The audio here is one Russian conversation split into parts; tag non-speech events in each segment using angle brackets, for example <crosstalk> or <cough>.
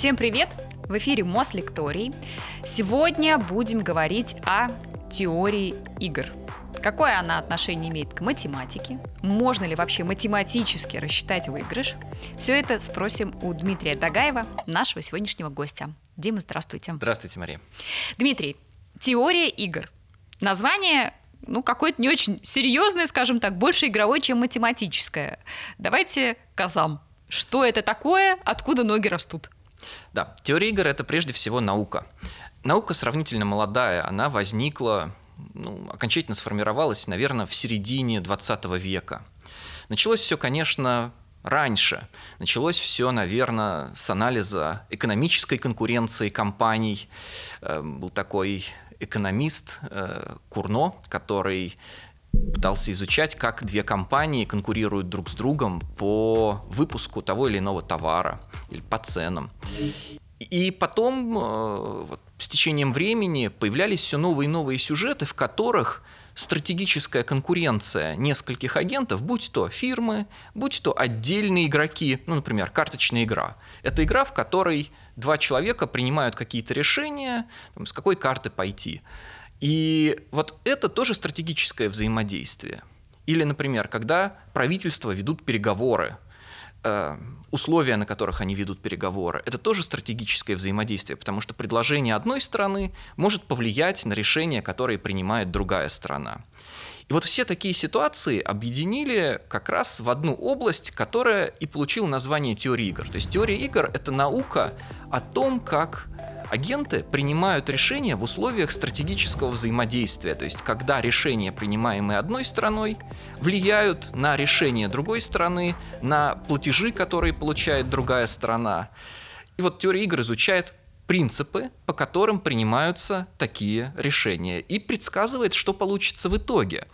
Всем привет! В эфире Мос Лекторий. Сегодня будем говорить о теории игр. Какое она отношение имеет к математике? Можно ли вообще математически рассчитать выигрыш? Все это спросим у Дмитрия Дагаева, нашего сегодняшнего гостя. Дима, здравствуйте. Здравствуйте, Мария. Дмитрий, теория игр. Название ну, какое-то не очень серьезное, скажем так, больше игровое, чем математическое. Давайте казам. Что это такое, откуда ноги растут? Да, теория игр – это прежде всего наука. Наука сравнительно молодая, она возникла, ну, окончательно сформировалась, наверное, в середине 20 века. Началось все, конечно, раньше. Началось все, наверное, с анализа экономической конкуренции компаний. Э, был такой экономист э, Курно, который пытался изучать, как две компании конкурируют друг с другом по выпуску того или иного товара или по ценам. И потом, э, вот, с течением времени, появлялись все новые и новые сюжеты, в которых стратегическая конкуренция нескольких агентов, будь то фирмы, будь то отдельные игроки, ну, например, карточная игра. Это игра, в которой два человека принимают какие-то решения, там, с какой карты пойти. И вот это тоже стратегическое взаимодействие. Или, например, когда правительства ведут переговоры, э, условия, на которых они ведут переговоры, это тоже стратегическое взаимодействие, потому что предложение одной страны может повлиять на решение, которое принимает другая страна. И вот все такие ситуации объединили как раз в одну область, которая и получила название теории игр. То есть теория игр – это наука о том, как Агенты принимают решения в условиях стратегического взаимодействия, то есть когда решения, принимаемые одной страной, влияют на решения другой страны, на платежи, которые получает другая страна. И вот теория игр изучает принципы, по которым принимаются такие решения, и предсказывает, что получится в итоге.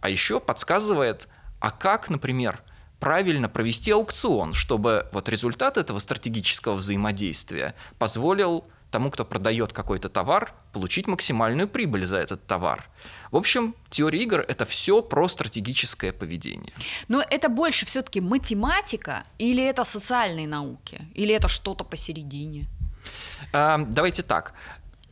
А еще подсказывает, а как, например, правильно провести аукцион, чтобы вот результат этого стратегического взаимодействия позволил тому, кто продает какой-то товар, получить максимальную прибыль за этот товар. В общем, теория игр это все про стратегическое поведение. Но это больше все-таки математика или это социальные науки? Или это что-то посередине? А, давайте так.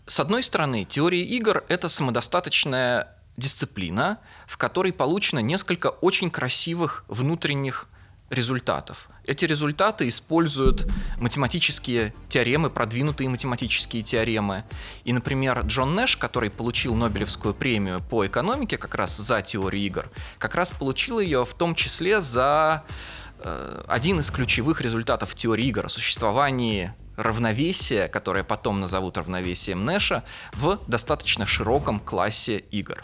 С одной стороны, теория игр это самодостаточная дисциплина, в которой получено несколько очень красивых внутренних результатов. Эти результаты используют математические теоремы, продвинутые математические теоремы. И, например, Джон Нэш, который получил Нобелевскую премию по экономике как раз за теорию игр, как раз получил ее в том числе за э, один из ключевых результатов теории игр о существовании равновесия, которое потом назовут равновесием Нэша, в достаточно широком классе игр.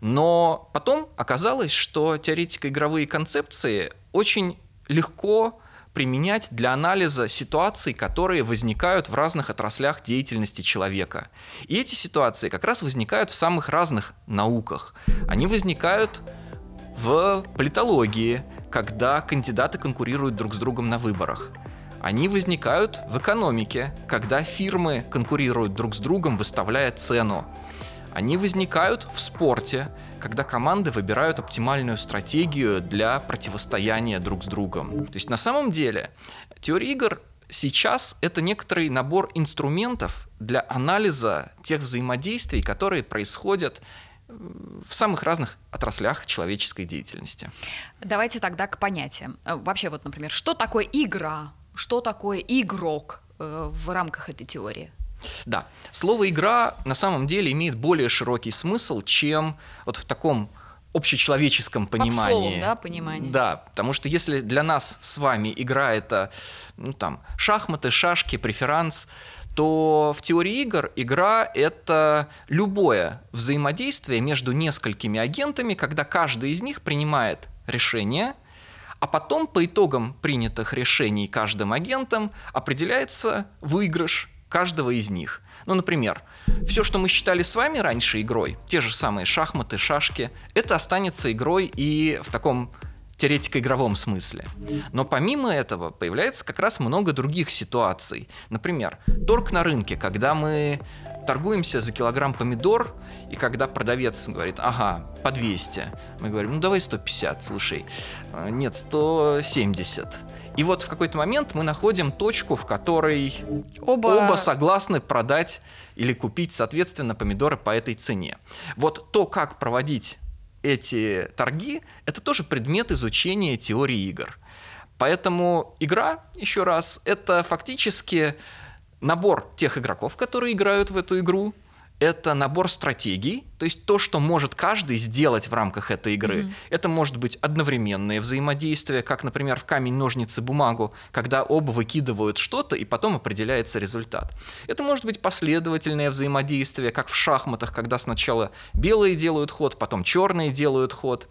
Но потом оказалось, что теоретико-игровые концепции очень легко применять для анализа ситуаций, которые возникают в разных отраслях деятельности человека. И эти ситуации как раз возникают в самых разных науках. Они возникают в политологии, когда кандидаты конкурируют друг с другом на выборах. Они возникают в экономике, когда фирмы конкурируют друг с другом, выставляя цену. Они возникают в спорте, когда команды выбирают оптимальную стратегию для противостояния друг с другом. То есть на самом деле теория игр сейчас это некоторый набор инструментов для анализа тех взаимодействий, которые происходят в самых разных отраслях человеческой деятельности. Давайте тогда к понятиям. Э, вообще, вот, например, что такое игра, что такое игрок э, в рамках этой теории? Да, слово «игра» на самом деле имеет более широкий смысл, чем вот в таком общечеловеческом понимании. Попсовом, да, понимании. Да, потому что если для нас с вами игра это, ну там, шахматы, шашки, преферанс, то в теории игр игра – это любое взаимодействие между несколькими агентами, когда каждый из них принимает решение, а потом по итогам принятых решений каждым агентом определяется выигрыш каждого из них. Ну, например, все, что мы считали с вами раньше игрой, те же самые шахматы, шашки, это останется игрой и в таком теоретико-игровом смысле. Но помимо этого появляется как раз много других ситуаций. Например, торг на рынке, когда мы торгуемся за килограмм помидор, и когда продавец говорит, ага, по 200, мы говорим, ну давай 150, слушай, нет, 170. И вот в какой-то момент мы находим точку, в которой Оба, оба согласны продать или купить, соответственно, помидоры по этой цене. Вот то, как проводить эти торги, это тоже предмет изучения теории игр. Поэтому игра, еще раз, это фактически набор тех игроков, которые играют в эту игру, это набор стратегий, то есть то, что может каждый сделать в рамках этой игры. Mm-hmm. Это может быть одновременное взаимодействие, как, например, в камень, ножницы, бумагу, когда оба выкидывают что-то, и потом определяется результат. Это может быть последовательное взаимодействие, как в шахматах, когда сначала белые делают ход, потом черные делают ход.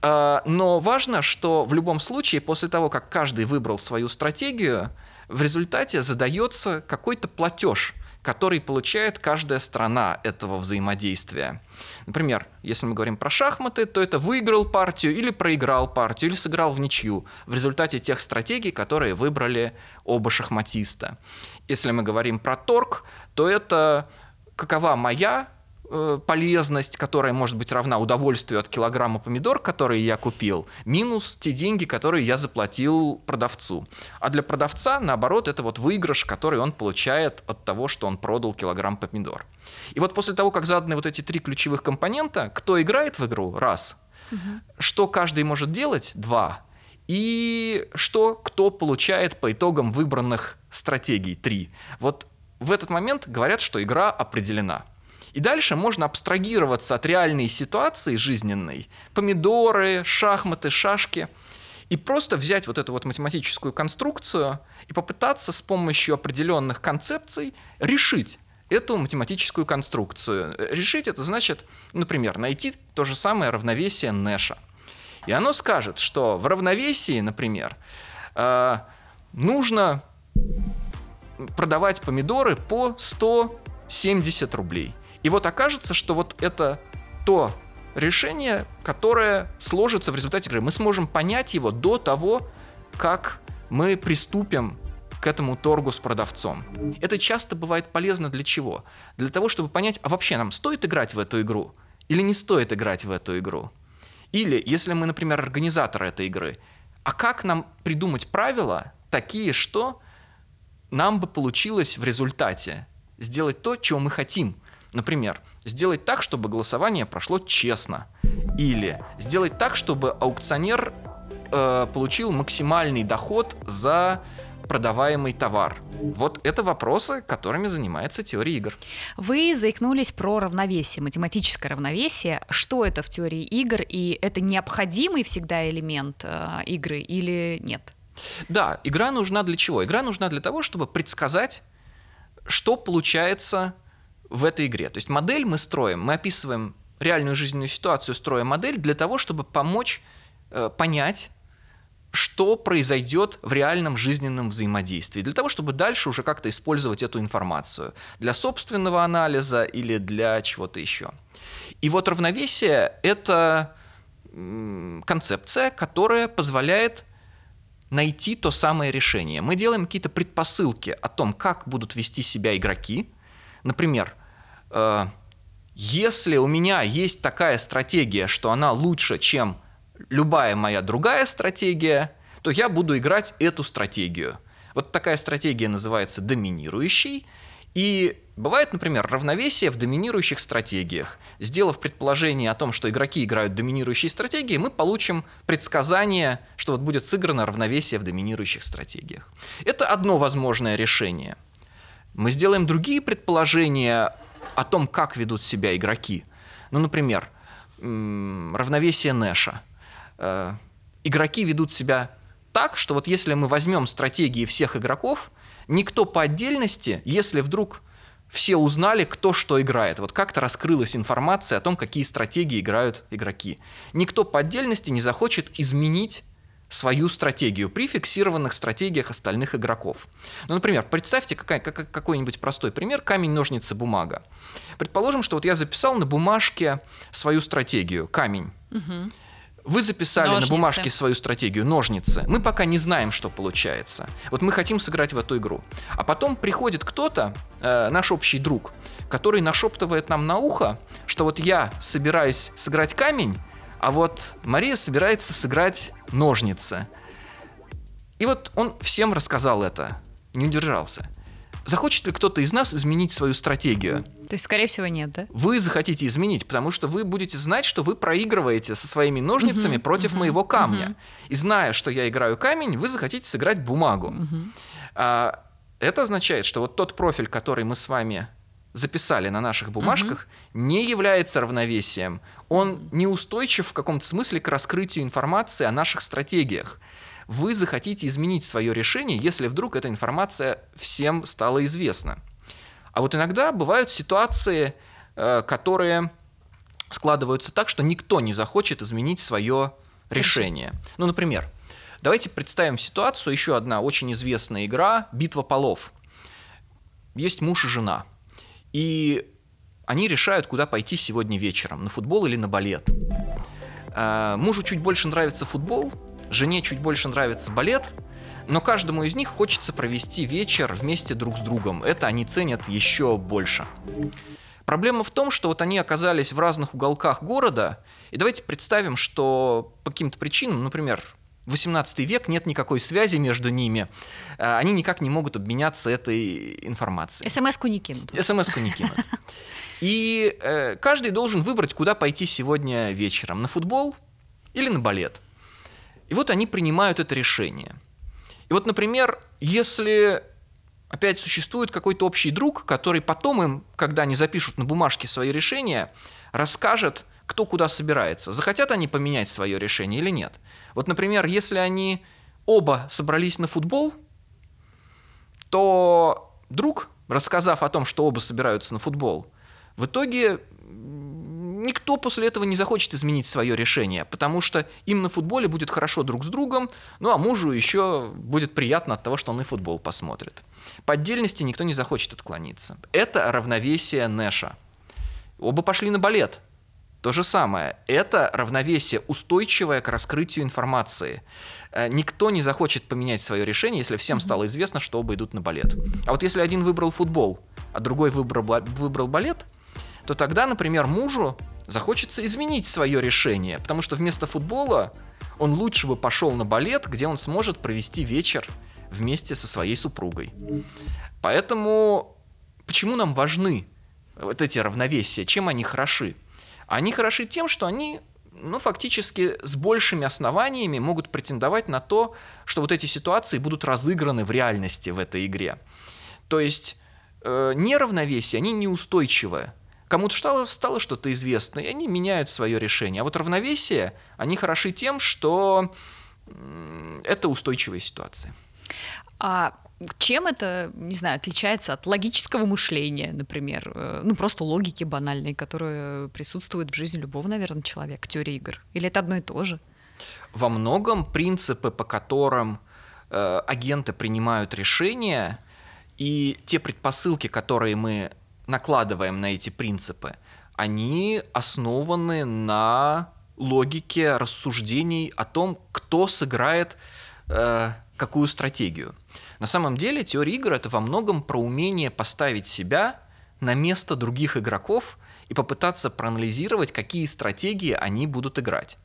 А, но важно, что в любом случае, после того, как каждый выбрал свою стратегию, в результате задается какой-то платеж – который получает каждая страна этого взаимодействия. Например, если мы говорим про шахматы, то это выиграл партию или проиграл партию, или сыграл в ничью в результате тех стратегий, которые выбрали оба шахматиста. Если мы говорим про торг, то это какова моя Э, полезность, которая может быть равна удовольствию от килограмма помидор, которые я купил, минус те деньги, которые я заплатил продавцу. А для продавца, наоборот, это вот выигрыш, который он получает от того, что он продал килограмм помидор. И вот после того, как заданы вот эти три ключевых компонента, кто играет в игру? Раз. Угу. Что каждый может делать? Два. И что кто получает по итогам выбранных стратегий? Три. Вот в этот момент говорят, что игра определена. И дальше можно абстрагироваться от реальной ситуации жизненной, помидоры, шахматы, шашки, и просто взять вот эту вот математическую конструкцию и попытаться с помощью определенных концепций решить эту математическую конструкцию. Решить это значит, например, найти то же самое равновесие Нэша. И оно скажет, что в равновесии, например, э, нужно продавать помидоры по 170 рублей. И вот окажется, что вот это то решение, которое сложится в результате игры. Мы сможем понять его до того, как мы приступим к этому торгу с продавцом. Это часто бывает полезно для чего? Для того, чтобы понять, а вообще нам стоит играть в эту игру или не стоит играть в эту игру. Или, если мы, например, организатор этой игры, а как нам придумать правила такие, что нам бы получилось в результате сделать то, чего мы хотим, Например, сделать так, чтобы голосование прошло честно. Или сделать так, чтобы аукционер э, получил максимальный доход за продаваемый товар. Вот это вопросы, которыми занимается теория игр. Вы заикнулись про равновесие, математическое равновесие. Что это в теории игр? И это необходимый всегда элемент э, игры или нет? Да, игра нужна для чего? Игра нужна для того, чтобы предсказать, что получается в этой игре. То есть модель мы строим, мы описываем реальную жизненную ситуацию, строя модель для того, чтобы помочь э, понять, что произойдет в реальном жизненном взаимодействии, для того, чтобы дальше уже как-то использовать эту информацию для собственного анализа или для чего-то еще. И вот равновесие – это концепция, которая позволяет найти то самое решение. Мы делаем какие-то предпосылки о том, как будут вести себя игроки. Например, если у меня есть такая стратегия, что она лучше, чем любая моя другая стратегия, то я буду играть эту стратегию. Вот такая стратегия называется доминирующей. И бывает, например, равновесие в доминирующих стратегиях. Сделав предположение о том, что игроки играют доминирующие стратегии, мы получим предсказание, что вот будет сыграно равновесие в доминирующих стратегиях. Это одно возможное решение. Мы сделаем другие предположения о том, как ведут себя игроки. Ну, например, равновесие Нэша. Э, игроки ведут себя так, что вот если мы возьмем стратегии всех игроков, никто по отдельности, если вдруг все узнали, кто что играет. Вот как-то раскрылась информация о том, какие стратегии играют игроки. Никто по отдельности не захочет изменить свою стратегию при фиксированных стратегиях остальных игроков. Ну, например, представьте какая, как, какой-нибудь простой пример – камень, ножницы, бумага. Предположим, что вот я записал на бумажке свою стратегию – камень. Угу. Вы записали ножницы. на бумажке свою стратегию ножницы. Мы пока не знаем, что получается. Вот мы хотим сыграть в эту игру. А потом приходит кто-то, э, наш общий друг, который нашептывает нам на ухо, что вот я собираюсь сыграть камень, а вот Мария собирается сыграть ножницы. И вот он всем рассказал это, не удержался. Захочет ли кто-то из нас изменить свою стратегию? То есть, скорее всего, нет, да? Вы захотите изменить, потому что вы будете знать, что вы проигрываете со своими ножницами угу, против угу, моего камня. Угу. И зная, что я играю камень, вы захотите сыграть бумагу. Угу. А, это означает, что вот тот профиль, который мы с вами записали на наших бумажках, угу. не является равновесием. Он неустойчив в каком-то смысле к раскрытию информации о наших стратегиях. Вы захотите изменить свое решение, если вдруг эта информация всем стала известна. А вот иногда бывают ситуации, э, которые складываются так, что никто не захочет изменить свое решение. Ну, например, давайте представим ситуацию, еще одна очень известная игра «Битва полов». Есть муж и жена – и они решают, куда пойти сегодня вечером, на футбол или на балет. А, мужу чуть больше нравится футбол, жене чуть больше нравится балет, но каждому из них хочется провести вечер вместе друг с другом. Это они ценят еще больше. Проблема в том, что вот они оказались в разных уголках города, и давайте представим, что по каким-то причинам, например, 18 век, нет никакой связи между ними, а, они никак не могут обменяться этой информацией. СМС-ку не кинут. СМС-ку не кинут. <laughs> И э, каждый должен выбрать, куда пойти сегодня вечером, на футбол или на балет. И вот они принимают это решение. И вот, например, если опять существует какой-то общий друг, который потом им, когда они запишут на бумажке свои решения, расскажет, кто куда собирается. Захотят они поменять свое решение или нет. Вот, например, если они оба собрались на футбол, то друг, рассказав о том, что оба собираются на футбол, в итоге никто после этого не захочет изменить свое решение, потому что им на футболе будет хорошо друг с другом, ну а мужу еще будет приятно от того, что он и футбол посмотрит. По отдельности никто не захочет отклониться. Это равновесие Нэша. Оба пошли на балет – то же самое. Это равновесие устойчивое к раскрытию информации. Э, никто не захочет поменять свое решение, если всем стало известно, что оба идут на балет. А вот если один выбрал футбол, а другой выбрал, выбрал балет, то тогда, например, мужу захочется изменить свое решение, потому что вместо футбола он лучше бы пошел на балет, где он сможет провести вечер вместе со своей супругой. Поэтому почему нам важны вот эти равновесия, чем они хороши? Они хороши тем, что они ну, фактически с большими основаниями могут претендовать на то, что вот эти ситуации будут разыграны в реальности в этой игре. То есть э, неравновесие, они неустойчивые. Кому-то стало, стало что-то известно, и они меняют свое решение. А вот равновесие, они хороши тем, что э, это устойчивая ситуация. А чем это, не знаю, отличается от логического мышления, например? Э, ну, просто логики банальной, которая присутствует в жизни любого, наверное, человека, теории игр. Или это одно и то же? Во многом принципы, по которым э, агенты принимают решения, и те предпосылки, которые мы накладываем на эти принципы, они основаны на логике рассуждений о том, кто сыграет э, какую стратегию. На самом деле теория игр это во многом про умение поставить себя на место других игроков и попытаться проанализировать, какие стратегии они будут играть.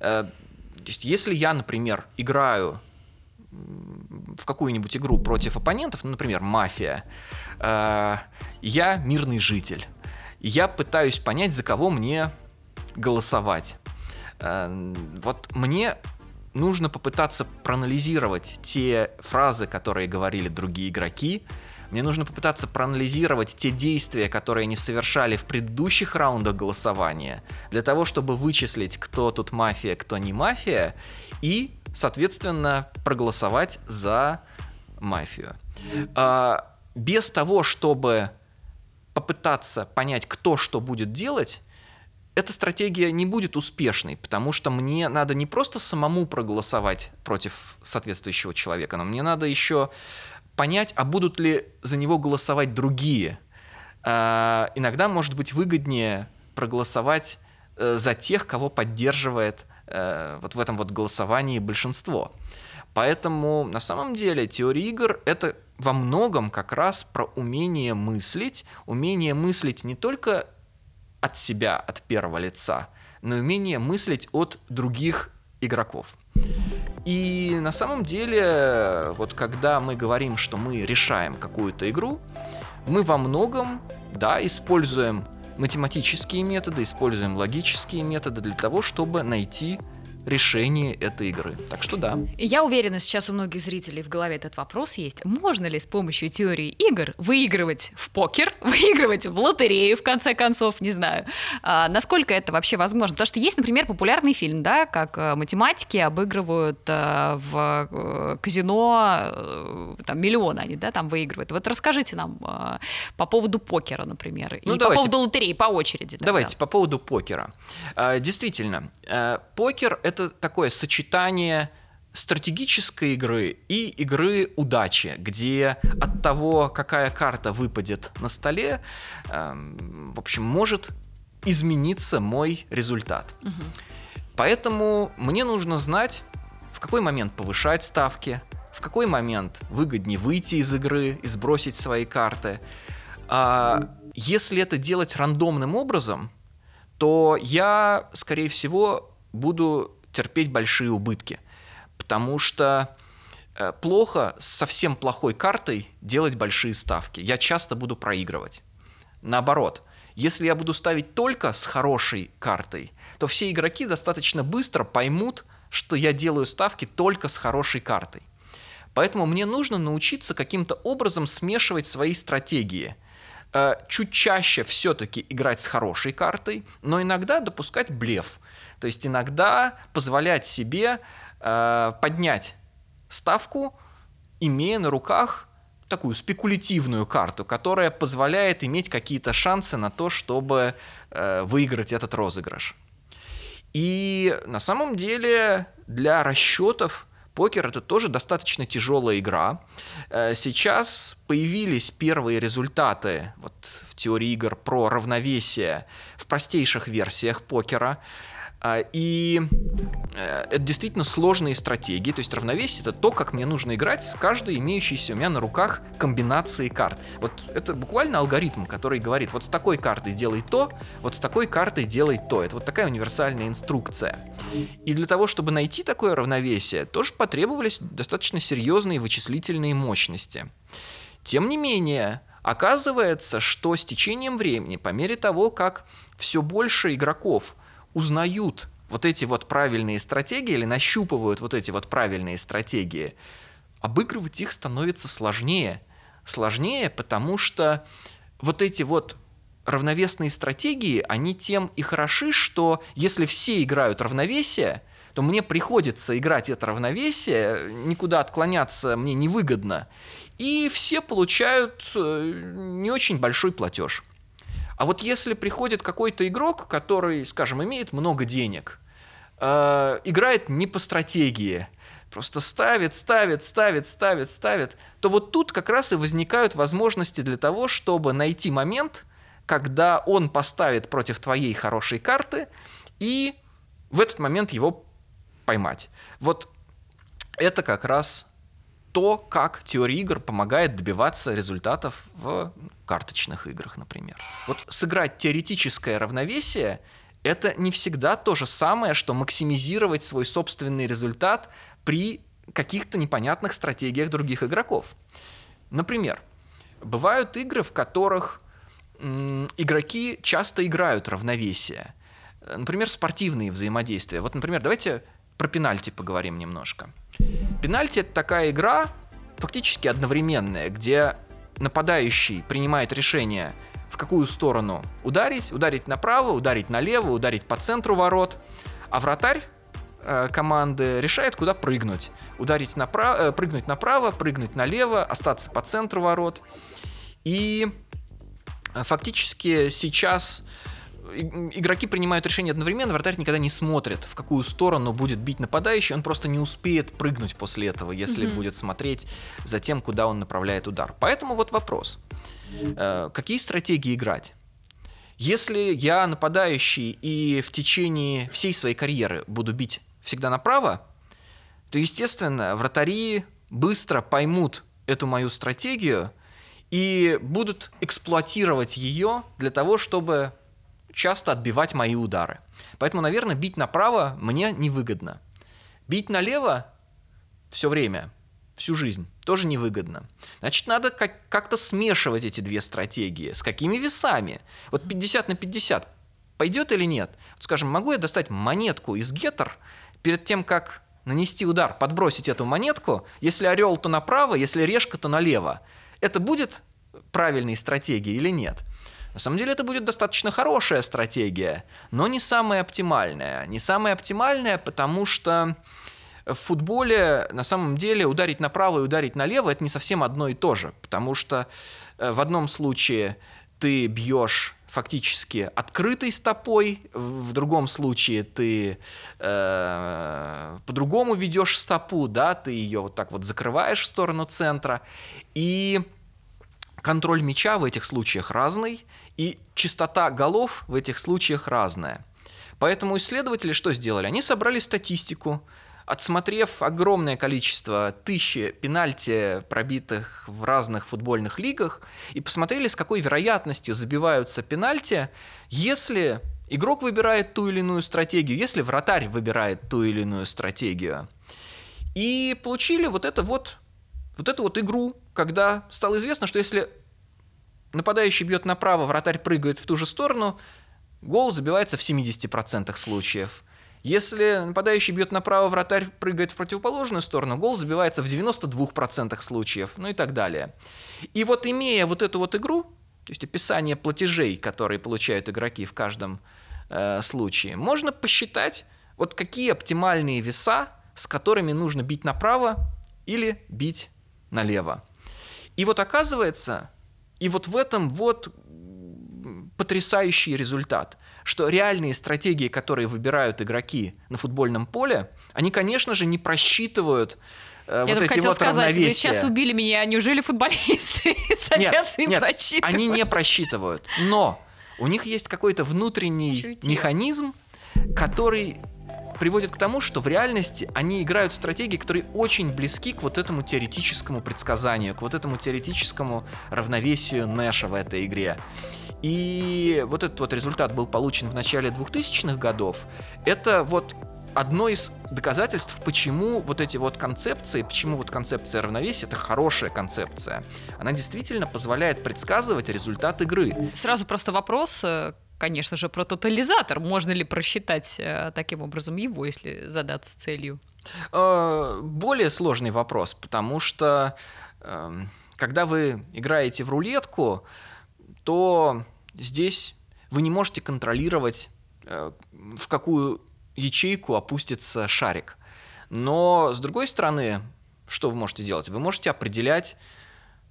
Э, то есть, если я, например, играю в какую-нибудь игру против оппонентов, ну, например, мафия, э, я мирный житель, я пытаюсь понять, за кого мне голосовать. Э, вот мне нужно попытаться проанализировать те фразы, которые говорили другие игроки. Мне нужно попытаться проанализировать те действия, которые они совершали в предыдущих раундах голосования, для того, чтобы вычислить, кто тут мафия, кто не мафия, и, соответственно, проголосовать за мафию. А, без того, чтобы попытаться понять, кто что будет делать, эта стратегия не будет успешной, потому что мне надо не просто самому проголосовать против соответствующего человека, но мне надо еще понять, а будут ли за него голосовать другие. А, иногда может быть выгоднее проголосовать э, за тех, кого поддерживает э, вот в этом вот голосовании большинство. Поэтому на самом деле теория игр это во многом как раз про умение мыслить, умение мыслить не только от себя, от первого лица, но умение мыслить от других игроков. И на самом деле, вот когда мы говорим, что мы решаем какую-то игру, мы во многом, да, используем математические методы, используем логические методы для того, чтобы найти решение этой игры. Так что да. Я уверена, сейчас у многих зрителей в голове этот вопрос есть. Можно ли с помощью теории игр выигрывать в покер, <laughs> выигрывать в лотерею, в конце концов, не знаю. А, насколько это вообще возможно? Потому что есть, например, популярный фильм, да, как э, математики обыгрывают а, в э, казино там миллионы они, да, там выигрывают. Вот расскажите нам а, по поводу покера, например, ну, и давайте. по поводу лотереи по очереди. Тогда. Давайте по поводу покера. Действительно, покер это такое сочетание стратегической игры и игры удачи, где от того, какая карта выпадет на столе, э, в общем, может измениться мой результат. Угу. Поэтому мне нужно знать, в какой момент повышать ставки, в какой момент выгоднее выйти из игры и сбросить свои карты. А если это делать рандомным образом, то я, скорее всего, буду терпеть большие убытки. Потому что э, плохо совсем плохой картой делать большие ставки. Я часто буду проигрывать. Наоборот, если я буду ставить только с хорошей картой, то все игроки достаточно быстро поймут, что я делаю ставки только с хорошей картой. Поэтому мне нужно научиться каким-то образом смешивать свои стратегии. Э, чуть чаще все-таки играть с хорошей картой, но иногда допускать блеф. То есть иногда позволять себе э, поднять ставку, имея на руках такую спекулятивную карту, которая позволяет иметь какие-то шансы на то, чтобы э, выиграть этот розыгрыш. И на самом деле для расчетов покер это тоже достаточно тяжелая игра. Э, сейчас появились первые результаты вот, в теории игр про равновесие в простейших версиях покера. А, и э, это действительно сложные стратегии, то есть равновесие это то, как мне нужно играть с каждой имеющейся у меня на руках комбинацией карт. Вот это буквально алгоритм, который говорит, вот с такой картой делай то, вот с такой картой делай то. Это вот такая универсальная инструкция. И для того, чтобы найти такое равновесие, тоже потребовались достаточно серьезные вычислительные мощности. Тем не менее, оказывается, что с течением времени, по мере того, как все больше игроков узнают вот эти вот правильные стратегии или нащупывают вот эти вот правильные стратегии, обыгрывать их становится сложнее. Сложнее, потому что вот эти вот равновесные стратегии, они тем и хороши, что если все играют равновесие, то мне приходится играть это равновесие, никуда отклоняться мне невыгодно, и все получают э, не очень большой платеж. А вот если приходит какой-то игрок, который, скажем, имеет много денег, э, играет не по стратегии, просто ставит, ставит, ставит, ставит, ставит, то вот тут как раз и возникают возможности для того, чтобы найти момент, когда он поставит против твоей хорошей карты и в этот момент его поймать. Вот это как раз то, как теория игр помогает добиваться результатов в карточных играх, например. Вот сыграть теоретическое равновесие – это не всегда то же самое, что максимизировать свой собственный результат при каких-то непонятных стратегиях других игроков. Например, бывают игры, в которых игроки часто играют равновесие. Например, спортивные взаимодействия. Вот, например, давайте про пенальти поговорим немножко. Пенальти это такая игра, фактически одновременная, где нападающий принимает решение, в какую сторону ударить, ударить направо, ударить налево, ударить по центру ворот, а вратарь э, команды решает, куда прыгнуть. Ударить направо, э, прыгнуть направо, прыгнуть налево, остаться по центру ворот. И э, фактически сейчас игроки принимают решение одновременно, вратарь никогда не смотрит, в какую сторону будет бить нападающий, он просто не успеет прыгнуть после этого, если mm-hmm. будет смотреть за тем, куда он направляет удар. Поэтому вот вопрос. Э, какие стратегии играть? Если я нападающий и в течение всей своей карьеры буду бить всегда направо, то, естественно, вратари быстро поймут эту мою стратегию и будут эксплуатировать ее для того, чтобы часто отбивать мои удары. Поэтому, наверное, бить направо мне невыгодно. Бить налево все время, всю жизнь, тоже невыгодно. Значит, надо как- как-то смешивать эти две стратегии. С какими весами? Вот 50 на 50 пойдет или нет? Скажем, могу я достать монетку из гетер перед тем, как нанести удар, подбросить эту монетку, если орел, то направо, если решка, то налево. Это будет правильной стратегией или нет? На самом деле это будет достаточно хорошая стратегия, но не самая оптимальная. Не самая оптимальная, потому что в футболе на самом деле ударить направо и ударить налево это не совсем одно и то же, потому что э, в одном случае ты бьешь фактически открытой стопой, в другом случае ты э, по-другому ведешь стопу, да, ты ее вот так вот закрываешь в сторону центра, и контроль мяча в этих случаях разный, и частота голов в этих случаях разная. Поэтому исследователи что сделали? Они собрали статистику, отсмотрев огромное количество тысячи пенальти, пробитых в разных футбольных лигах, и посмотрели, с какой вероятностью забиваются пенальти, если игрок выбирает ту или иную стратегию, если вратарь выбирает ту или иную стратегию. И получили вот это вот, вот эту вот игру, когда стало известно, что если нападающий бьет направо, вратарь прыгает в ту же сторону, гол забивается в 70% случаев. Если нападающий бьет направо, вратарь прыгает в противоположную сторону, гол забивается в 92% случаев, ну и так далее. И вот имея вот эту вот игру, то есть описание платежей, которые получают игроки в каждом э, случае, можно посчитать, вот какие оптимальные веса, с которыми нужно бить направо или бить налево. И вот оказывается, и вот в этом вот потрясающий результат, что реальные стратегии, которые выбирают игроки на футбольном поле, они, конечно же, не просчитывают э, Я вот эти хотел вот сказать, вы сейчас убили меня, неужели футболисты <laughs> садятся и нет, просчитывают? они не просчитывают, но у них есть какой-то внутренний Чутье. механизм, который приводит к тому, что в реальности они играют стратегии, которые очень близки к вот этому теоретическому предсказанию, к вот этому теоретическому равновесию Нэша в этой игре. И вот этот вот результат был получен в начале 2000-х годов. Это вот одно из доказательств, почему вот эти вот концепции, почему вот концепция равновесия это хорошая концепция. Она действительно позволяет предсказывать результат игры. Сразу просто вопрос, э, конечно же, про тотализатор. Можно ли просчитать э, таким образом его, если задаться целью? Э, Более сложный вопрос, потому что эм, когда вы играете в рулетку, то здесь вы не можете контролировать, э, в какую ячейку опустится шарик. Но, с другой стороны, что вы можете делать? Вы можете определять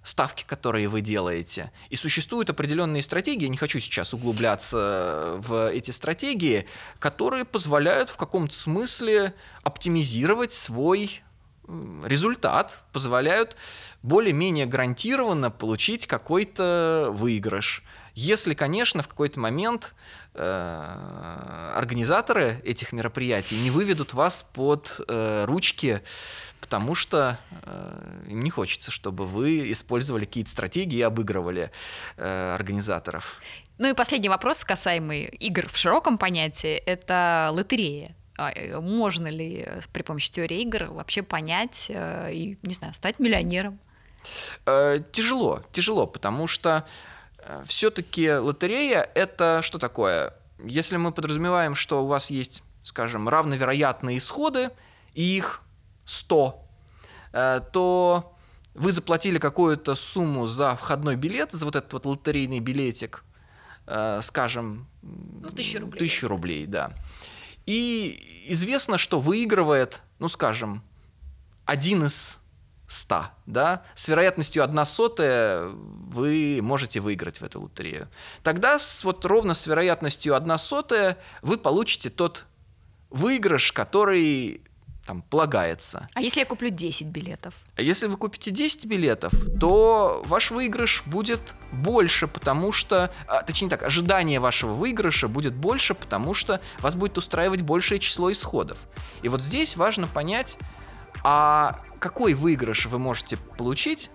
ставки, которые вы делаете. И существуют определенные стратегии, не хочу сейчас углубляться в эти стратегии, которые позволяют в каком-то смысле оптимизировать свой результат, позволяют более-менее гарантированно получить какой-то выигрыш. Если, конечно, в какой-то момент э, организаторы этих мероприятий не выведут вас под э, ручки, потому что э, им не хочется, чтобы вы использовали какие-то стратегии и обыгрывали э, организаторов. Ну и последний вопрос, касаемый игр в широком понятии, это лотерея. А, э, Можно ли э, при помощи теории игр вообще понять э, и, не знаю, стать миллионером? Э, тяжело, тяжело, потому что все-таки лотерея это что такое? Если мы подразумеваем, что у вас есть, скажем, равновероятные исходы, и их 100, э, то вы заплатили какую-то сумму за входной билет, за вот этот вот лотерейный билетик, э, скажем, Ну, тысячу рублей. Тысячу рублей, да. И известно, что выигрывает, ну, скажем, один из 100, да, с вероятностью 1 сотая вы можете выиграть в эту лотерею. Тогда с, вот ровно с вероятностью 1 сотая вы получите тот выигрыш, который там полагается. А если я куплю 10 билетов? А если вы купите 10 билетов, то ваш выигрыш будет больше, потому что, а, точнее так, ожидание вашего выигрыша будет больше, потому что вас будет устраивать большее число исходов. И вот здесь важно понять, а какой выигрыш вы можете получить,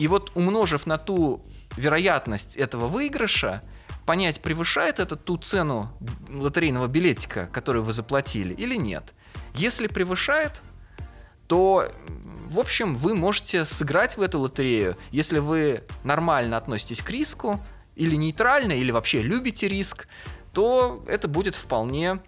и вот умножив на ту вероятность этого выигрыша, понять, превышает это ту цену лотерейного билетика, которую вы заплатили, или нет. Если превышает, то, в общем, вы можете сыграть в эту лотерею, если вы нормально относитесь к риску, или нейтрально, или вообще любите риск, то это будет вполне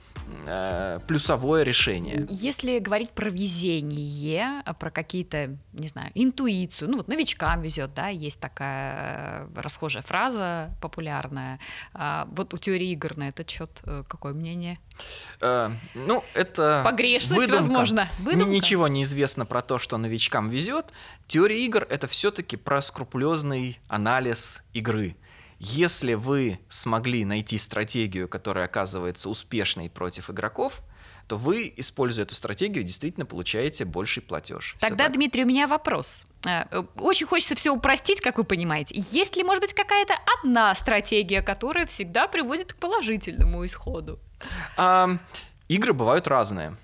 э, плюсовое решение. Если говорить про везение, а про какие-то, не знаю, интуицию, ну вот новичкам везет, да, есть такая э, расхожая фраза популярная. А вот у теории игр на этот счет э, какое мнение? Э, ну, это Погрешность, выдумка. возможно. Выдумка? Мне ничего не известно про то, что новичкам везет. Теория игр это все-таки про скрупулезный анализ игры. Если вы смогли найти стратегию, которая оказывается успешной против игроков, то вы, используя эту стратегию, действительно получаете больший платеж. Тогда, так. Дмитрий, у меня вопрос. Э, э, Очень хочется все упростить, как вы понимаете. Есть ли, может быть, какая-то одна стратегия, которая всегда приводит к положительному исходу? А, игры бывают разные.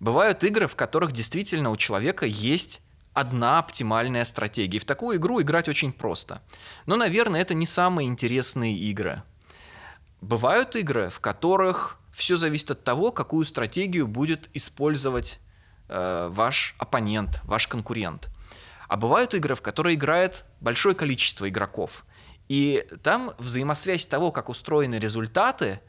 Бывают игры, в которых действительно у человека есть одна оптимальная стратегия. И в такую игру играть очень просто. Но, наверное, это не самые интересные игры. Бывают игры, в которых все зависит от того, какую стратегию будет использовать э, ваш оппонент, ваш конкурент. А бывают игры, в которые играет большое количество игроков. И там взаимосвязь того, как устроены результаты,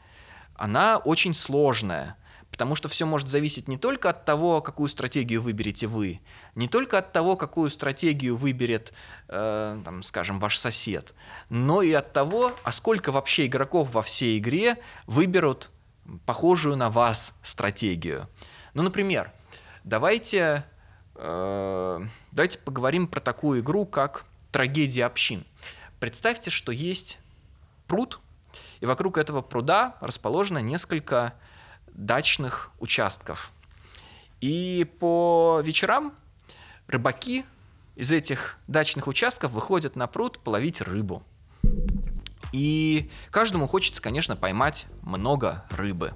она очень сложная. Потому что все может зависеть не только от того, какую стратегию выберете вы, не только от того, какую стратегию выберет, э, там, скажем, ваш сосед, но и от того, а сколько вообще игроков во всей игре выберут похожую на вас стратегию. Ну, например, давайте, э, давайте поговорим про такую игру, как трагедия общин. Представьте, что есть пруд, и вокруг этого пруда расположено несколько дачных участков. И по вечерам рыбаки из этих дачных участков выходят на пруд половить рыбу. И каждому хочется, конечно, поймать много рыбы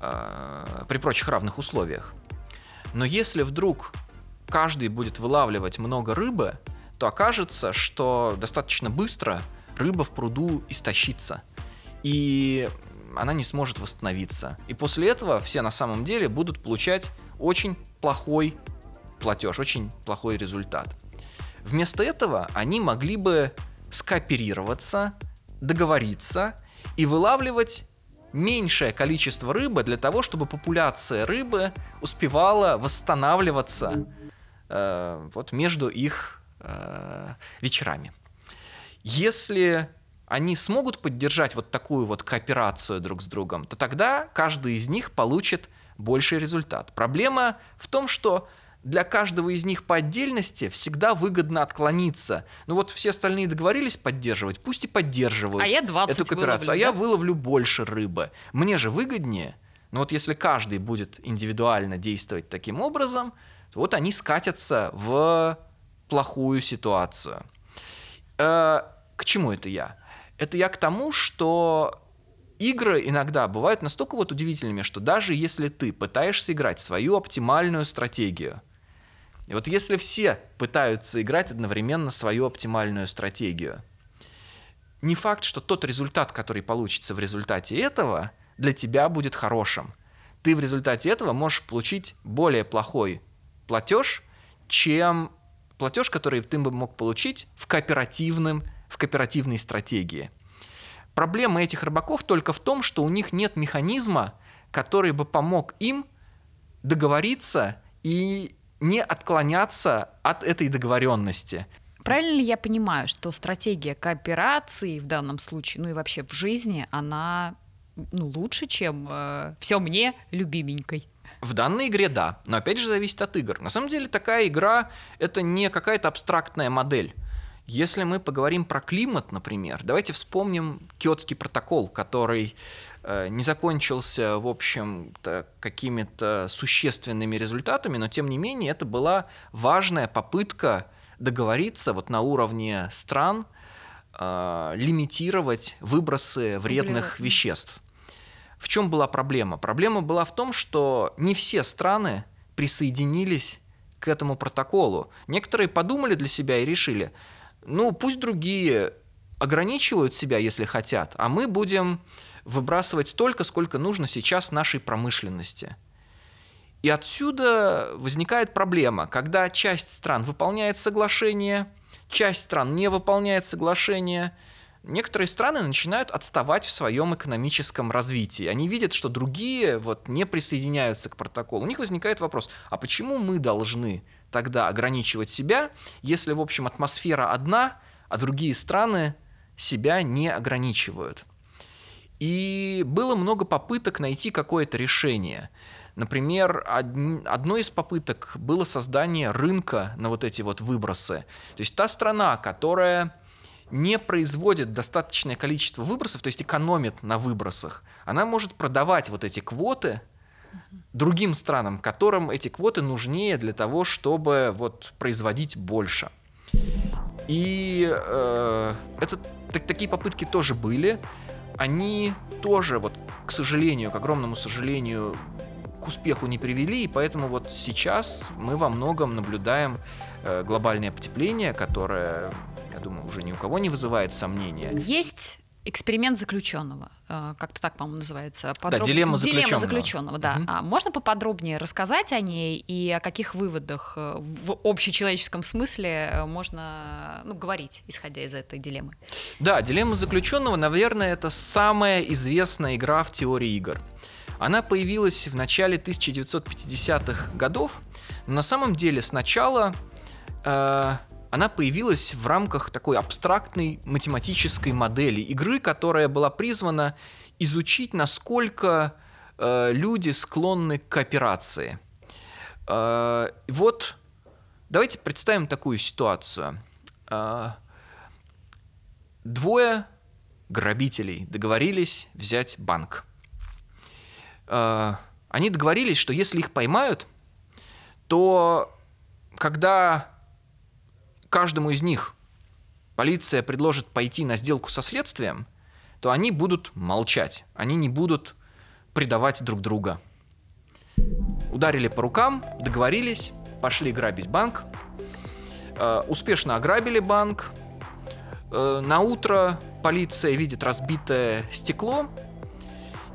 э, при прочих равных условиях. Но если вдруг каждый будет вылавливать много рыбы, то окажется, что достаточно быстро рыба в пруду истощится. И она не сможет восстановиться. И после этого все на самом деле будут получать очень плохой платеж, очень плохой результат. Вместо этого они могли бы скооперироваться, договориться и вылавливать меньшее количество рыбы для того, чтобы популяция рыбы успевала восстанавливаться э, вот между их э, вечерами. Если они смогут поддержать вот такую вот кооперацию друг с другом, то тогда каждый из них получит больший результат. Проблема в том, что для каждого из них по отдельности всегда выгодно отклониться. Ну вот все остальные договорились поддерживать, пусть и поддерживают А я 20 эту кооперацию, выловлю, а я да? выловлю больше рыбы. Мне же выгоднее. Но вот если каждый будет индивидуально действовать таким образом, то вот они скатятся в плохую ситуацию. Э, К чему это я? Это я к тому, что игры иногда бывают настолько вот удивительными, что даже если ты пытаешься играть свою оптимальную стратегию, и вот если все пытаются играть одновременно свою оптимальную стратегию, не факт, что тот результат, который получится в результате этого, для тебя будет хорошим. Ты в результате этого можешь получить более плохой платеж, чем платеж, который ты бы мог получить в, кооперативном, в кооперативной стратегии. Проблема этих рыбаков только в том, что у них нет механизма, который бы помог им договориться и не отклоняться от этой договоренности. Правильно ли я понимаю, что стратегия кооперации в данном случае, ну и вообще в жизни, она ну, лучше, чем все мне любименькой? В данной игре да, но опять же зависит от игр. На самом деле такая игра это не какая-то абстрактная модель. Если мы поговорим про климат, например, давайте вспомним Киотский протокол, который э, не закончился, в общем-то, какими-то существенными результатами, но тем не менее это была важная попытка договориться вот на уровне стран э, лимитировать выбросы вредных Углеродных. веществ. В чем была проблема? Проблема была в том, что не все страны присоединились к этому протоколу. Некоторые подумали для себя и решили, ну пусть другие ограничивают себя, если хотят, а мы будем выбрасывать столько, сколько нужно сейчас нашей промышленности. И отсюда возникает проблема, когда часть стран выполняет соглашение, часть стран не выполняет соглашение, некоторые страны начинают отставать в своем экономическом развитии. Они видят, что другие вот не присоединяются к протоколу. У них возникает вопрос, а почему мы должны тогда ограничивать себя, если, в общем, атмосфера одна, а другие страны себя не ограничивают? И было много попыток найти какое-то решение. Например, одной из попыток было создание рынка на вот эти вот выбросы. То есть та страна, которая не производит достаточное количество выбросов, то есть экономит на выбросах, она может продавать вот эти квоты другим странам, которым эти квоты нужнее для того, чтобы вот производить больше. И э, это, так, такие попытки тоже были. Они тоже, вот, к сожалению, к огромному сожалению, к успеху не привели, и поэтому вот сейчас мы во многом наблюдаем э, глобальное потепление, которое, я думаю, уже ни у кого не вызывает сомнения. Есть эксперимент заключенного, э, как-то так, по-моему, называется. Подроб... Да, дилемма заключенного. Дилемма заключенного, да. Угу. А можно поподробнее рассказать о ней и о каких выводах э, в общечеловеческом смысле можно ну, говорить, исходя из этой дилеммы? Да, дилемма заключенного, наверное, это самая известная игра в теории игр. Она появилась в начале 1950-х годов, но на самом деле сначала э, она появилась в рамках такой абстрактной математической модели игры, которая была призвана изучить, насколько э, люди склонны к кооперации. Э, вот давайте представим такую ситуацию. Э, двое грабителей договорились взять банк. Э, они договорились, что если их поймают, то когда каждому из них полиция предложит пойти на сделку со следствием, то они будут молчать, они не будут предавать друг друга. Ударили по рукам, договорились, пошли грабить банк, э, успешно ограбили банк. Э, на утро полиция видит разбитое стекло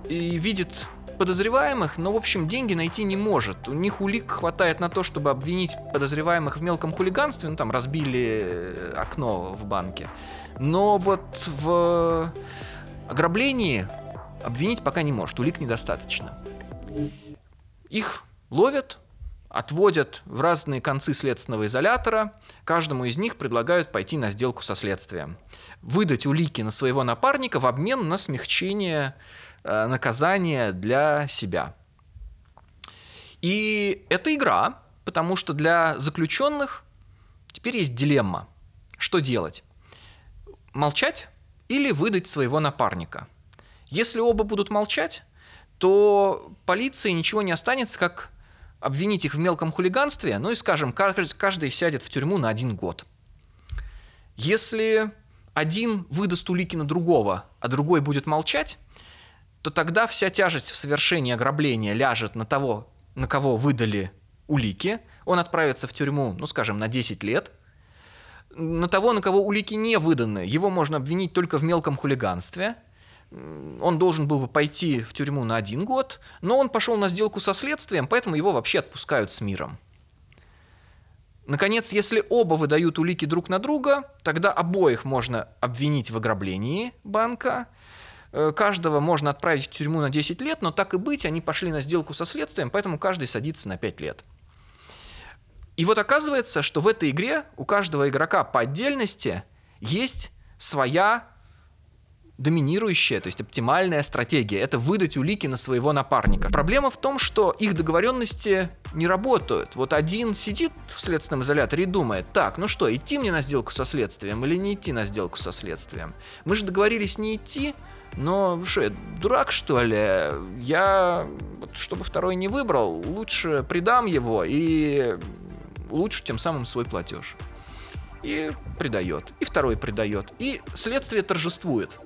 и видит подозреваемых, но, в общем, деньги найти не может. У них улик хватает на то, чтобы обвинить подозреваемых в мелком хулиганстве, ну, там, разбили э, окно в банке. Но вот в ограблении обвинить пока не может, улик недостаточно. Их ловят, отводят в разные концы следственного изолятора, каждому из них предлагают пойти на сделку со следствием. Выдать улики на своего напарника в обмен на смягчение наказание для себя. И это игра, потому что для заключенных теперь есть дилемма. Что делать? Молчать или выдать своего напарника? Если оба будут молчать, то полиции ничего не останется, как обвинить их в мелком хулиганстве, ну и, скажем, каждый сядет в тюрьму на один год. Если один выдаст улики на другого, а другой будет молчать, то тогда вся тяжесть в совершении ограбления ляжет на того, на кого выдали улики. Он отправится в тюрьму, ну, скажем, на 10 лет. На того, на кого улики не выданы, его можно обвинить только в мелком хулиганстве. Он должен был бы пойти в тюрьму на один год, но он пошел на сделку со следствием, поэтому его вообще отпускают с миром. Наконец, если оба выдают улики друг на друга, тогда обоих можно обвинить в ограблении банка – каждого можно отправить в тюрьму на 10 лет, но так и быть, они пошли на сделку со следствием, поэтому каждый садится на 5 лет. И вот оказывается, что в этой игре у каждого игрока по отдельности есть своя доминирующая, то есть оптимальная стратегия. Это выдать улики на своего напарника. Проблема в том, что их договоренности не работают. Вот один сидит в следственном изоляторе и думает, так, ну что, идти мне на сделку со следствием или не идти на сделку со следствием? Мы же договорились не идти, но что, я дурак, что ли? Я, вот, чтобы второй не выбрал, лучше придам его и улучшу тем самым свой платеж. И предает. И второй предает. И следствие торжествует.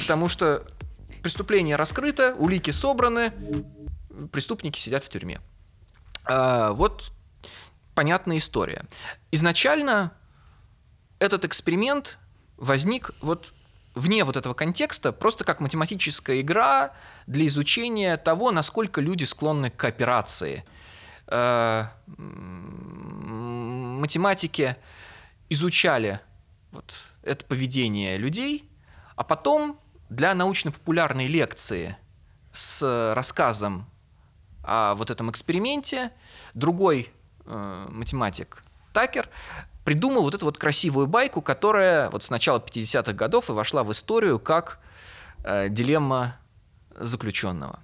Потому что преступление раскрыто, улики собраны, преступники сидят в тюрьме. А, вот понятная история. Изначально этот эксперимент возник вот вне вот этого контекста, просто как математическая игра для изучения того, насколько люди склонны к кооперации. э, математики изучали вот это поведение людей, а потом для научно-популярной лекции с рассказом о вот этом эксперименте другой э, математик Такер придумал вот эту вот красивую байку, которая вот с начала 50-х годов и вошла в историю как э, дилемма заключенного.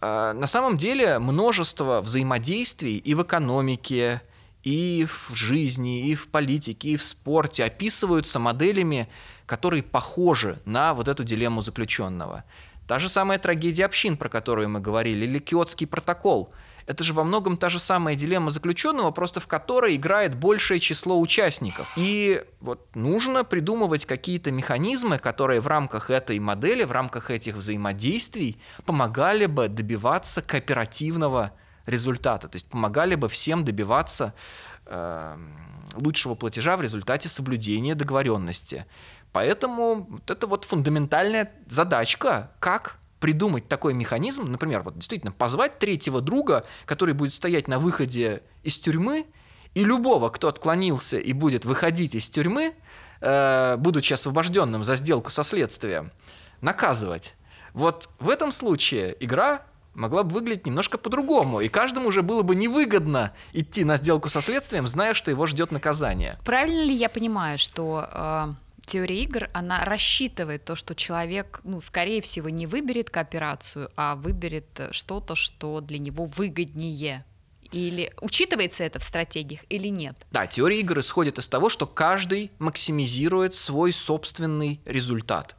Э, на самом деле множество взаимодействий и в экономике, и в жизни, и в политике, и в спорте описываются моделями, которые похожи на вот эту дилемму заключенного. Та же самая трагедия общин, про которую мы говорили, или Киотский протокол – это же во многом та же самая дилемма заключенного, просто в которой играет большее число участников. И вот нужно придумывать какие-то механизмы, которые в рамках этой модели, в рамках этих взаимодействий помогали бы добиваться кооперативного результата, то есть помогали бы всем добиваться э, лучшего платежа в результате соблюдения договоренности. Поэтому вот это вот фундаментальная задачка, как придумать такой механизм, например, вот действительно позвать третьего друга, который будет стоять на выходе из тюрьмы, и любого, кто отклонился и будет выходить из тюрьмы, э, будучи освобожденным за сделку со следствием, наказывать. Вот в этом случае игра могла бы выглядеть немножко по-другому, и каждому уже было бы невыгодно идти на сделку со следствием, зная, что его ждет наказание. Правильно ли я понимаю, что э, теория игр, она рассчитывает то, что человек, ну, скорее всего, не выберет кооперацию, а выберет э, что-то, что для него выгоднее. Или учитывается это в стратегиях или нет? Да, теория игр исходит из того, что каждый максимизирует свой собственный результат.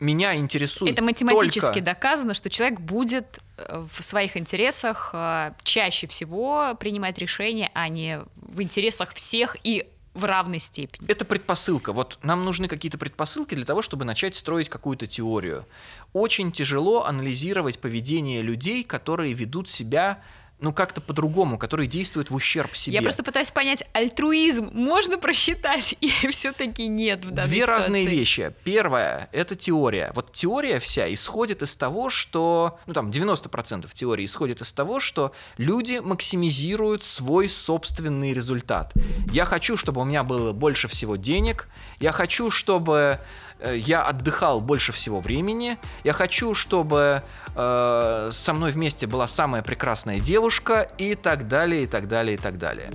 Меня интересует Это математически только... доказано, что человек будет э, в своих интересах э, чаще всего принимать решения, а не в интересах всех и в равной степени. Это предпосылка. Вот нам нужны какие-то предпосылки для того, чтобы начать строить какую-то теорию. Очень тяжело анализировать поведение людей, которые ведут себя ну, как-то по-другому, которые действуют в ущерб себе. Я просто пытаюсь понять, альтруизм можно просчитать <laughs> или все-таки нет в данной Две ситуации? разные вещи. Первое – это теория. Вот теория вся исходит из того, что, ну, там, 90% теории исходит из того, что люди максимизируют свой собственный результат. Я хочу, чтобы у меня было больше всего денег, я хочу, чтобы я отдыхал больше всего времени. Я хочу, чтобы э, со мной вместе была самая прекрасная девушка и так далее, и так далее, и так далее.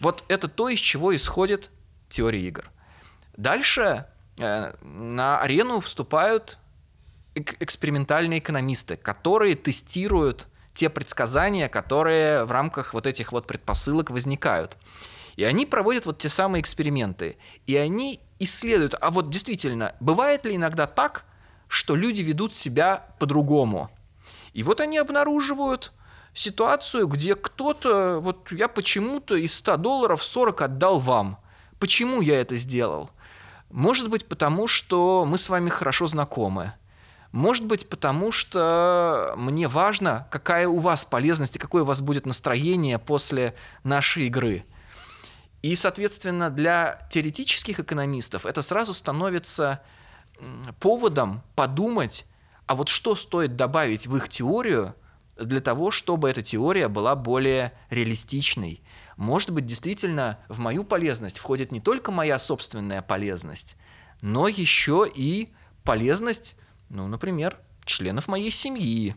Вот это то, из чего исходит теория игр. Дальше э, на арену вступают экспериментальные экономисты, которые тестируют те предсказания, которые в рамках вот этих вот предпосылок возникают. И они проводят вот те самые эксперименты. И они исследуют, а вот действительно, бывает ли иногда так, что люди ведут себя по-другому? И вот они обнаруживают ситуацию, где кто-то, вот я почему-то из 100 долларов 40 отдал вам. Почему я это сделал? Может быть, потому что мы с вами хорошо знакомы. Может быть, потому что мне важно, какая у вас полезность и какое у вас будет настроение после нашей игры. И, соответственно, для теоретических экономистов это сразу становится поводом подумать, а вот что стоит добавить в их теорию для того, чтобы эта теория была более реалистичной. Может быть, действительно, в мою полезность входит не только моя собственная полезность, но еще и полезность, ну, например, членов моей семьи,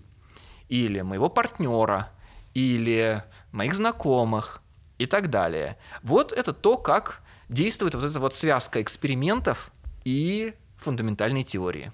или моего партнера, или моих знакомых – и так далее. Вот это то, как действует вот эта вот связка экспериментов и фундаментальной теории.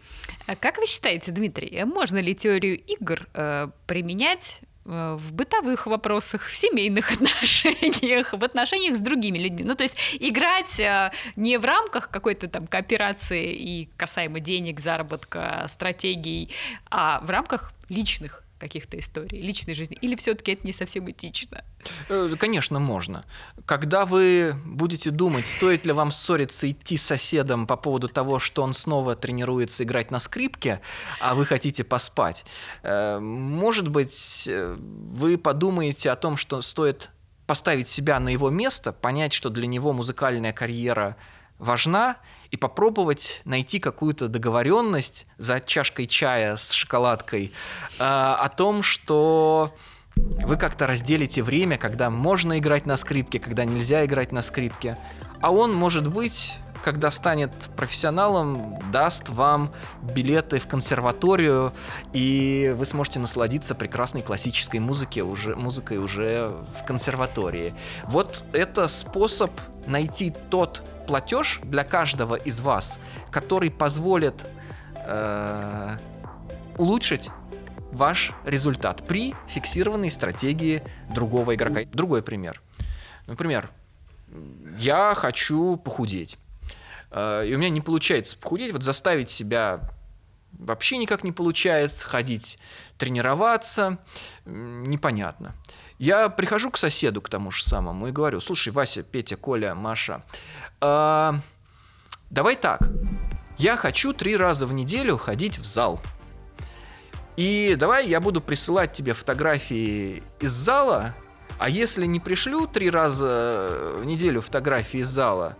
А как вы считаете, Дмитрий, можно ли теорию игр э, применять э, в бытовых вопросах, в семейных <laughs> отношениях, в отношениях с другими людьми. Ну, то есть играть э, не в рамках какой-то там кооперации и касаемо денег, заработка, стратегий, а в рамках личных каких-то историй, личной жизни? Или все-таки это не совсем этично? Э, конечно, можно. Когда вы будете думать, стоит ли вам ссориться, идти с соседом по поводу того, что он снова тренируется играть на скрипке, а вы хотите поспать, э, может быть, э, вы подумаете о том, что стоит поставить себя на его место, понять, что для него музыкальная карьера важна, и попробовать найти какую-то договоренность за чашкой чая с шоколадкой э, о том, что Вы как-то разделите время, когда можно играть на скрипке, когда нельзя играть на скрипке. А он, может быть, когда станет профессионалом, даст вам билеты в консерваторию, и вы сможете насладиться прекрасной классической музыке уже, музыкой уже в консерватории. Вот это способ найти тот платеж для каждого из вас, который позволит э, улучшить ваш результат при фиксированной стратегии другого игрока. Другой пример. Например, я хочу похудеть. Э, и у меня не получается похудеть, вот заставить себя вообще никак не получается, ходить, тренироваться, непонятно. Я прихожу к соседу, к тому же самому, и говорю, слушай, Вася, Петя, Коля, Маша, э, давай так, я хочу три раза в неделю ходить в зал. И давай я буду присылать тебе фотографии из зала, а если не пришлю три раза в неделю фотографии из зала,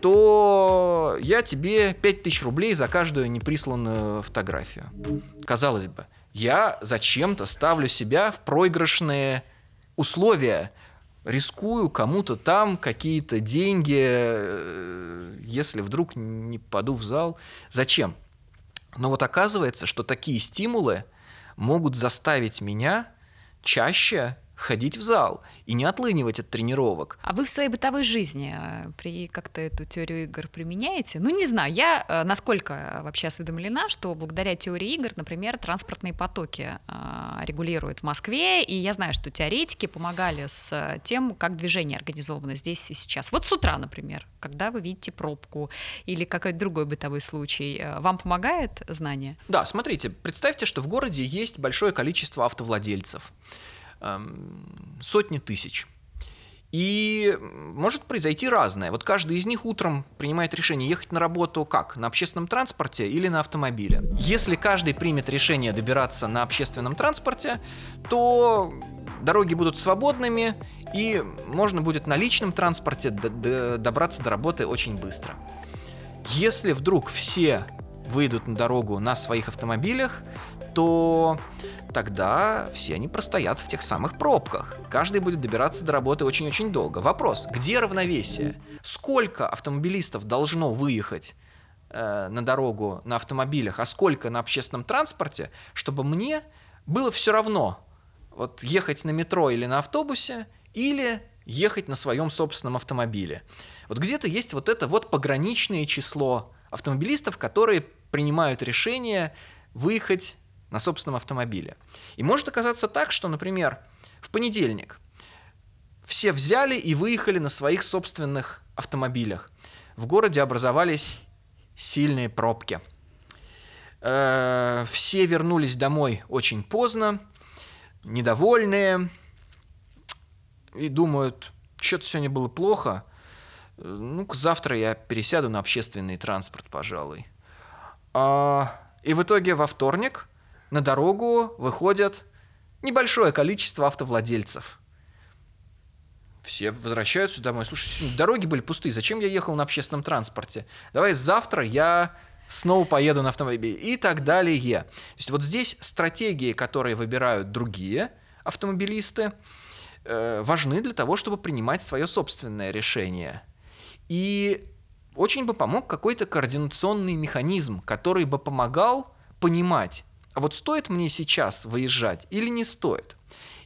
то я тебе 5000 рублей за каждую неприсланную фотографию. Казалось бы, я зачем-то ставлю себя в проигрышные условия, рискую кому-то там какие-то деньги, э, если вдруг не попаду в зал. Зачем? Но вот оказывается, что такие стимулы могут заставить меня чаще ходить в зал и не отлынивать от тренировок. А вы в своей бытовой жизни э, при как-то эту теорию игр применяете? Ну, не знаю, я э, насколько вообще осведомлена, что благодаря теории игр, например, транспортные потоки э, регулируют в Москве, и я знаю, что теоретики помогали с тем, как движение организовано здесь и сейчас. Вот с утра, например, когда вы видите пробку или какой-то другой бытовой случай, вам помогает знание? Да, смотрите, представьте, что в городе есть большое количество автовладельцев сотни тысяч. И может произойти разное. Вот каждый из них утром принимает решение ехать на работу как? На общественном транспорте или на автомобиле. Если каждый примет решение добираться на общественном транспорте, то дороги будут свободными, и можно будет на личном транспорте добраться до работы очень быстро. Если вдруг все выйдут на дорогу на своих автомобилях, то тогда все они простоят в тех самых пробках. Каждый будет добираться до работы очень-очень долго. Вопрос, где равновесие? Сколько автомобилистов должно выехать э, на дорогу на автомобилях, а сколько на общественном транспорте, чтобы мне было все равно вот ехать на метро или на автобусе, или ехать на своем собственном автомобиле. Вот где-то есть вот это вот пограничное число автомобилистов, которые принимают решение выехать на собственном автомобиле. И может оказаться так, что, например, в понедельник все взяли и выехали на своих собственных автомобилях. В городе образовались сильные пробки. Э, все вернулись домой очень поздно, недовольные, и думают, что-то сегодня было плохо, ну-ка завтра я пересяду на общественный транспорт, пожалуй. А, и в итоге во вторник на дорогу выходят небольшое количество автовладельцев. Все возвращаются домой. Слушай, дороги были пустые, зачем я ехал на общественном транспорте? Давай завтра я снова поеду на автомобиле и так далее. То есть вот здесь стратегии, которые выбирают другие автомобилисты, э, важны для того, чтобы принимать свое собственное решение. И очень бы помог какой-то координационный механизм, который бы помогал понимать, а вот стоит мне сейчас выезжать или не стоит?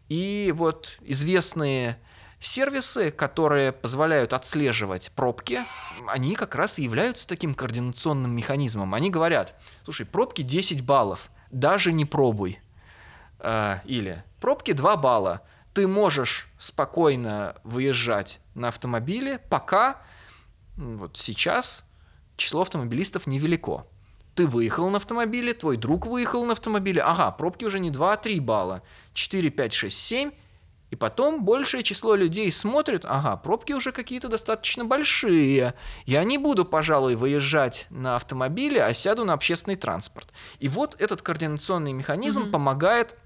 И вот известные сервисы, которые позволяют отслеживать пробки, они как раз и являются таким координационным механизмом. Они говорят, слушай, пробки 10 баллов, даже не пробуй. А, или пробки 2 балла, ты можешь спокойно выезжать на автомобиле, пока вот сейчас число автомобилистов невелико ты выехал на автомобиле, твой друг выехал на автомобиле, ага, пробки уже не 2, а 3 балла, 4, 5, 6, 7, и потом большее число людей смотрит, ага, пробки уже какие-то достаточно большие. Я не буду, пожалуй, выезжать на автомобиле, а сяду на общественный транспорт. И вот этот координационный механизм mm-hmm. помогает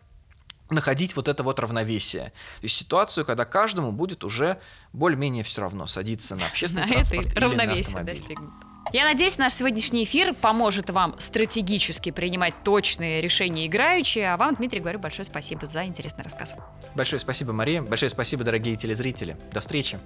находить вот это вот равновесие. То есть ситуацию, когда каждому будет уже более-менее все равно садиться на общественный на транспорт или равновесие на автомобиль. достигнуто. Я надеюсь, наш сегодняшний эфир поможет вам стратегически принимать точные решения играющие. А вам, Дмитрий, говорю большое спасибо за интересный рассказ. Большое спасибо, Мария. Большое спасибо, дорогие телезрители. До встречи.